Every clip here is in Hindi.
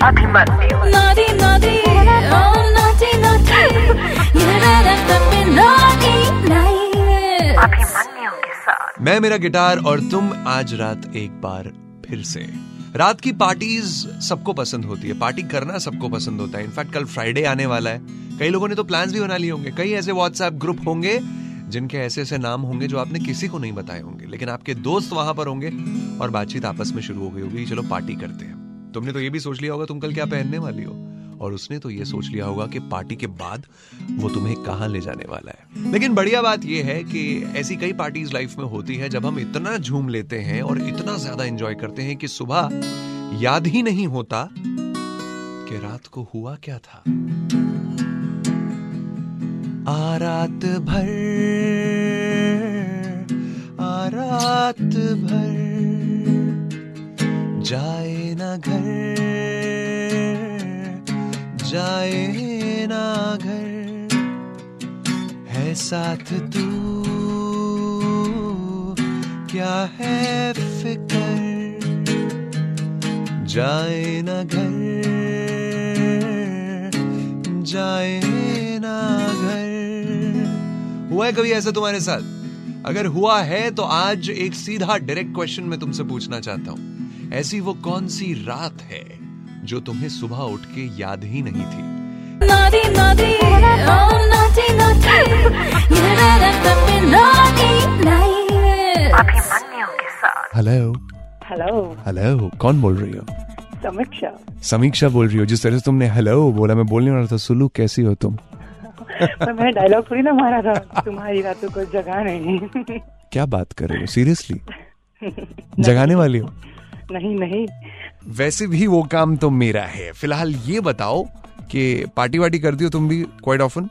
oh मैं, मेरा गिटार और तुम आज रात एक बार फिर से। रात की पार्टीज़ सबको पसंद होती है। पार्टी करना सबको पसंद होता है। इनफैक्ट कल फ्राइडे आने वाला है। कई लोगों ने तो प्लान्स भी बना लिए होंगे। कई ऐसे व्हाट्सएप ग्रुप होंगे जिनके ऐसे ऐसे नाम होंगे जो आपने किसी को नहीं बताए होंगे। लेकिन आपके दोस्त वहाँ पर होंगे और बातचीत आपस में शुरू हो गई होगी चलो पार्टी करते हैं। तुमने तो ये भी सोच लिया होगा तुम कल क्या पहनने वाली हो। और उसने तो ये सोच लिया होगा कि पार्टी के बाद वो तुम्हें कहाँ ले जाने वाला है। लेकिन बढ़िया बात यह है कि ऐसी कई पार्टीज़ लाइफ में होती है जब हम इतना झूम लेते हैं और इतना ज़्यादा एंजॉय करते हैं कि सुबह याद ही नहीं होता कि रात को हुआ क्या था। आ रात भर, आ रात भर। जाए ना घर, जाए ना घर। है साथ तू, क्या है फिकर? जाए ना घर, जाए ना घर। हुआ है कभी ऐसा तुम्हारे साथ? अगर हुआ है तो आज एक सीधा डायरेक्ट क्वेश्चन मैं तुमसे पूछना चाहता हूँ। ऐसी वो कौन सी रात है जो तुम्हें सुबह उठ के याद ही नहीं थी? naughty naughty oh naughty naughty नहीं अभिमन्यु के साथ। हेलो हेलो हेलो कौन बोल रही हो? समीक्षा। समीक्षा बोल रही हो जिस तरह से तुमने हेलो बोला मैं बोलने वाला था सुलू कैसी हो तुम? मैं डायलॉग थोड़ी ना मारा था तुम्हारी रातों को जगा नहीं क्या बात कर रहे हो सीरियसली जगाने वाली हो? नहीं नहीं। वैसे भी वो काम तो मेरा है। फ़िलहाल ये बताओ कि पार्टी वार्टी करती हो तुम भी क्वाइट ऑफन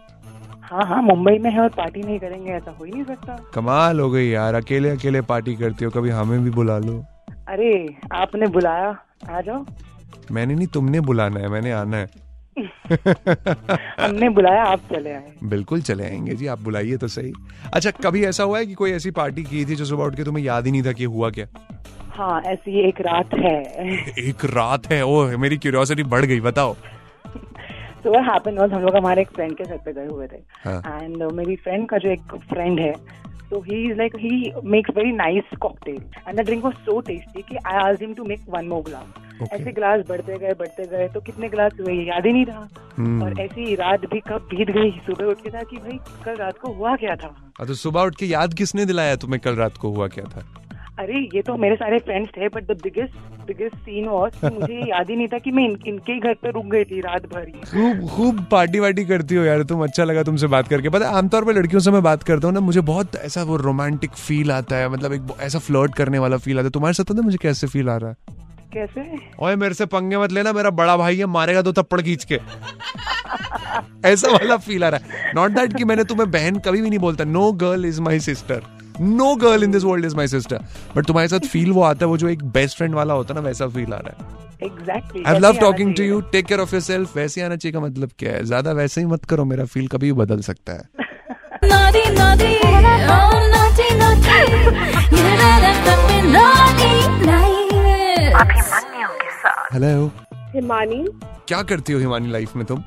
हाँ हाँ मुंबई में है और पार्टी नहीं करेंगे ऐसा हो ही नहीं सकता। कमाल हो गई यार अकेले अकेले पार्टी करती हो कभी हमें भी बुला लो। अरे आपने बुलाया आ जाओ। मैंने नहीं तुमने बुलाना है मैंने आना है। हमने बुलाया आप चले आए। बिल्कुल चले आएँगे जी आप बुलाइए तो सही। अच्छा कभी ऐसा हुआ है कि कोई ऐसी पार्टी की थी जो सुबह उठ के तुम्हें याद ही नहीं था कि हुआ क्या? हाँ ऐसी एक रात है। एक रात है? ओ मेरी क्यूरियोसिटी बढ़ गई बताओ। तो वह हैपन वाज हम लोग हमारे एक फ्रेंड के घर पे गए हुए थे। हाँ। एंड मेरी फ्रेंड का जो एक फ्रेंड है तो he is like he makes very nice cocktail and the drink was so tasty कि I asked him to make one more glass Okay. ऐसे ग्लास बढ़ते गए बढ़ते गए तो कितने ग्लास हुए ये याद ही नहीं रहा। हम्म। और ऐसी रात भी कब बीत गई सुबह उठ के था कि भाई कल रात को हुआ क्या था? हाँ, तो सुबह उठ के याद किसने दिलाया तुम्हें कल रात को हुआ क्या था? अरे ये तो मेरे सारे फ्रेंड्स थे but the biggest biggest scene was मुझे याद ही नहीं था कि मैं इन, इनके ही घर पे रुक गई थी रात भर खूब खूब पार्टी वार्टी करती हो यार तुम अच्छा लगा तुमसे बात करके। पता आमतौर पर लड़कियों से मैं बात करता हूँ ना मुझे बहुत ऐसा वो रोमांटिक फील आता है मतलब एक ऐसा फ्लर्ट करने वाला फील आता है। तुम्हारे साथ है मुझे कैसे फील आ रहा है? कैसे? ओए मेरे से पंगे मत लेना मेरा बड़ा भाई है मारेगा तो थप्पड़ खींच के। ऐसा वाला फील आ रहा है। नॉट दैट कि मैंने तुम्हें बहन कभी भी नहीं बोलता no girl is my sister no girl in this world is my sister but तुम्हारे साथ फील वो आता है वो जो एक बेस्ट फ्रेंड वाला होता है ना वैसा फील आ रहा है। Exactly I love talking to you take care of yourself वैसे आना चाहिए का मतलब क्या है? ज़्यादा वैसे ही मत करो मेरा फील कभी भी बदल सकता है। Naughty oh hello Himani. क्या करती हो हिमानी लाइफ में तुम?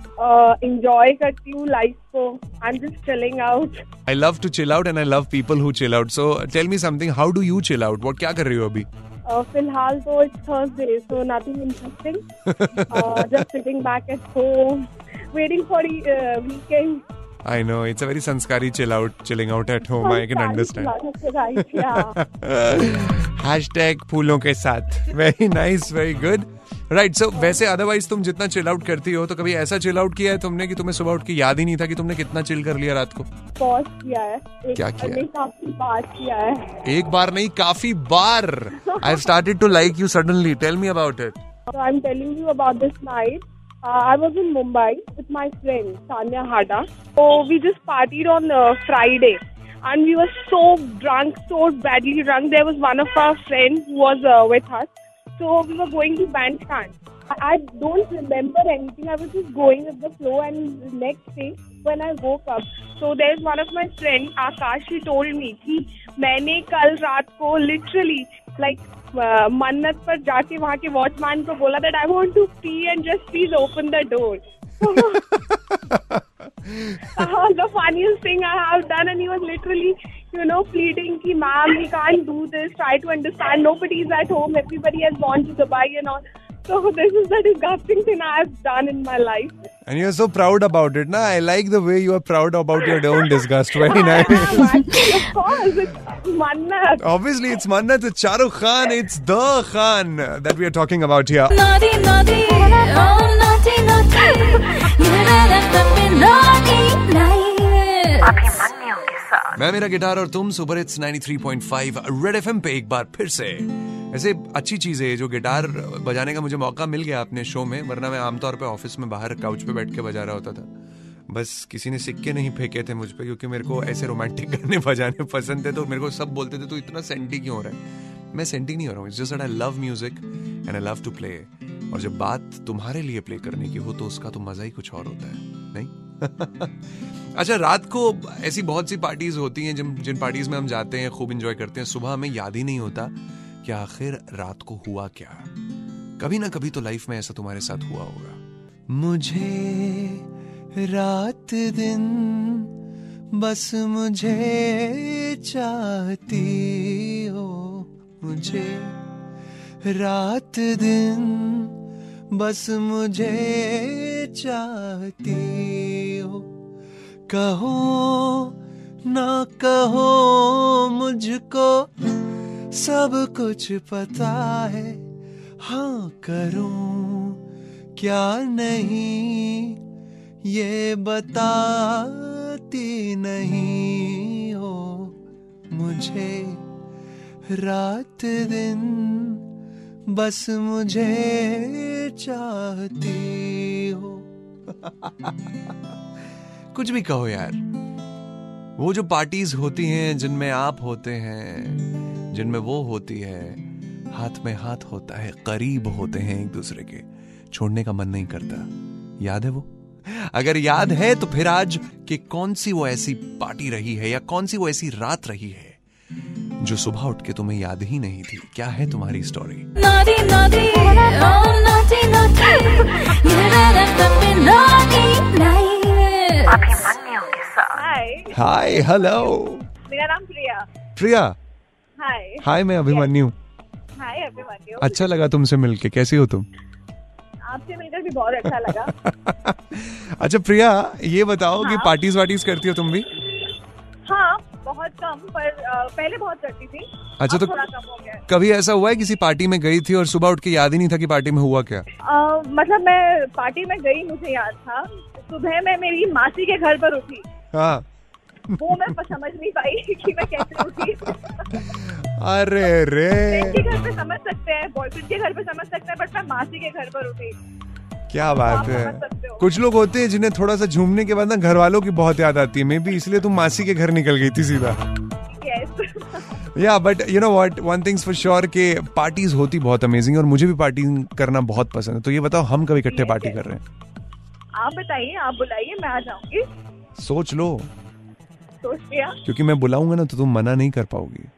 इंजॉय करती हूँ लाइफ को। I am just chilling out I love to chill out and I love people who chill out so tell me something how do you chill out what क्या कर रही हो अभी फ़िलहाल तो it's Thursday so nothing interesting just sitting back at home waiting for weekend I know it's a very sanskari chill out, chilling out at home. I can understand. right yeah. Hashtag फूलों के साथ. Very nice, very good. Right so वैसे अदरवाइज़ तुम जितना चिल आउट करती हो तो कभी ऐसा चिल आउट किया है तुमने कि तुम्हें सुबह उठ के याद ही नहीं था कि तुमने कितना चिल कर लिया रात को किया है एक क्या किया है? काफ़ी किया है एक बार नहीं काफ़ी बार I started to like you suddenly tell me about it So I'm telling you about this night. Uh, I was in Mumbai with my friend Tanya Hada. So we just partied on uh, Friday, and we were so drunk, so badly drunk. There was one of our friends who was uh, with us. So we were going to Bandstand. I I don't remember anything. I was just going with the flow, and the next day when I woke up, so there's one of my friend Akash. He told me कि मैंने कल रात को literally like uh, मन्नत पर जाके वहाँ के वॉचमैन को बोला that I want to pee and just please open the door the funniest thing I have done, and he was literally, you know, pleading, "Ki ma'am, we can't do this. Try to understand. Nobody's at home. Everybody has gone to Dubai and all." So this is the disgusting thing I have done in my life. And you're so proud about it, na? I like the way you are proud about your own disgust. Very nice. Of course, it's Mannat. Obviously, it's Mannat, it's Shahrukh Khan, it's the Khan that we are talking about here. Naughty, naughty, oh naughty, naughty. मैं मेरा गिटार और तुम सुपर हिट्स 93.5 रेड एफएम पे एक बार फिर से। ऐसे अच्छी चीज़ है जो गिटार बजाने का मुझे मौका मिल गया अपने शो में, वरना मैं आमतौर पे ऑफ़िस में बाहर काउच पे बैठ के बजा रहा होता था। बस किसी ने सिक्के नहीं फेंके थे मुझ पे, क्योंकि मेरे को ऐसे रोमांटिक गाने बजाने पसंद थे तो मेरे को सब बोलते थे, तू इतना सेंटी क्यों हो रहा है? मैं सेंटी नहीं हो रहा हूँ just I love music and I love to play और जब बात तुम्हारे लिए प्ले करने की हो तो उसका तो मज़ा ही कुछ और होता है, नहीं? अच्छा रात को ऐसी बहुत सी पार्टीज़ होती हैं जिन जिन पार्टीज़ में हम जाते हैं, खूब इंजॉय करते हैं, सुबह हमें याद ही नहीं होता कि आखिर रात को हुआ क्या। कभी ना कभी तो लाइफ में ऐसा तुम्हारे साथ हुआ होगा। मुझे रात दिन बस मुझे चाहती हो। मुझे रात दिन बस मुझे चाहती कहो, ना कहो मुझको, सब कुछ पता है। हाँ करूँ क्या नहीं, ये बताती नहीं हो मुझे। रात दिन बस मुझे चाहती हो। कुछ भी कहो यार। वो जो पार्टीज़ होती हैं जिनमें आप होते हैं जिनमें वो होती है हाथ में हाथ होता है करीब होते हैं एक दूसरे के छोड़ने का मन नहीं करता। याद है वो? अगर याद है तो फिर आज कि कौन सी वो ऐसी पार्टी रही है या कौन सी वो ऐसी रात रही है जो सुबह उठ के तुम्हें याद ही नहीं थी? क्या है तुम्हारी story Naughty, naughty, oh naughty, naughty. Abhimanyu के साथ Hi, हाय हेलो मेरा नाम प्रिया। प्रिया। Hi, हाय मैं अभिमन्यु Hi अभिमन्यु अच्छा लगा तुमसे मिलके। कैसी हो तुम? आपसे मिलकर भी बहुत अच्छा लगा। अच्छा प्रिया ये बताओ हाँ? कि। पार्टीज़ वार्टीज करती हो तुम भी? हाँ बहुत कम पर पहले बहुत करती थी। अच्छा, तो- थोड़ा कम गया। कभी ऐसा हुआ है किसी पार्टी में गई थी और सुबह उठ के याद ही नहीं था कि पार्टी में हुआ क्या? अ, मतलब मैं पार्टी में गई मुझे याद था। सुबह मैं मेरी मासी के घर पर उठी। हाँ। वो मैं समझ नहीं पाई कि मैं कैसे उठी। अरे रे। के घर पे समझ सकते हैं बॉयफ्रेंड के घर पे समझ सकते हैं बट मैं मासी के घर पर उठी। क्या बात है। कुछ लोग होते हैं जिन्हें थोड़ा सा झूमने के बाद ना घर वालों की बहुत याद आती है। मे बी इसलिए तुम मासी के घर निकल गई थी सीधा। या but you know what one thing's for sure के पार्टीज़ होती बहुत अमेजिंग और मुझे भी पार्टी करना बहुत पसंद है। तो ये बताओ हम कभी इकट्ठे पार्टी. कर रहे हैं? आप बताइए आप बुलाइए मैं आ जाऊँगी। सोच लो। सोच लिया। क्योंकि मैं बुलाऊँगा ना तो तुम मना नहीं कर पाओगी।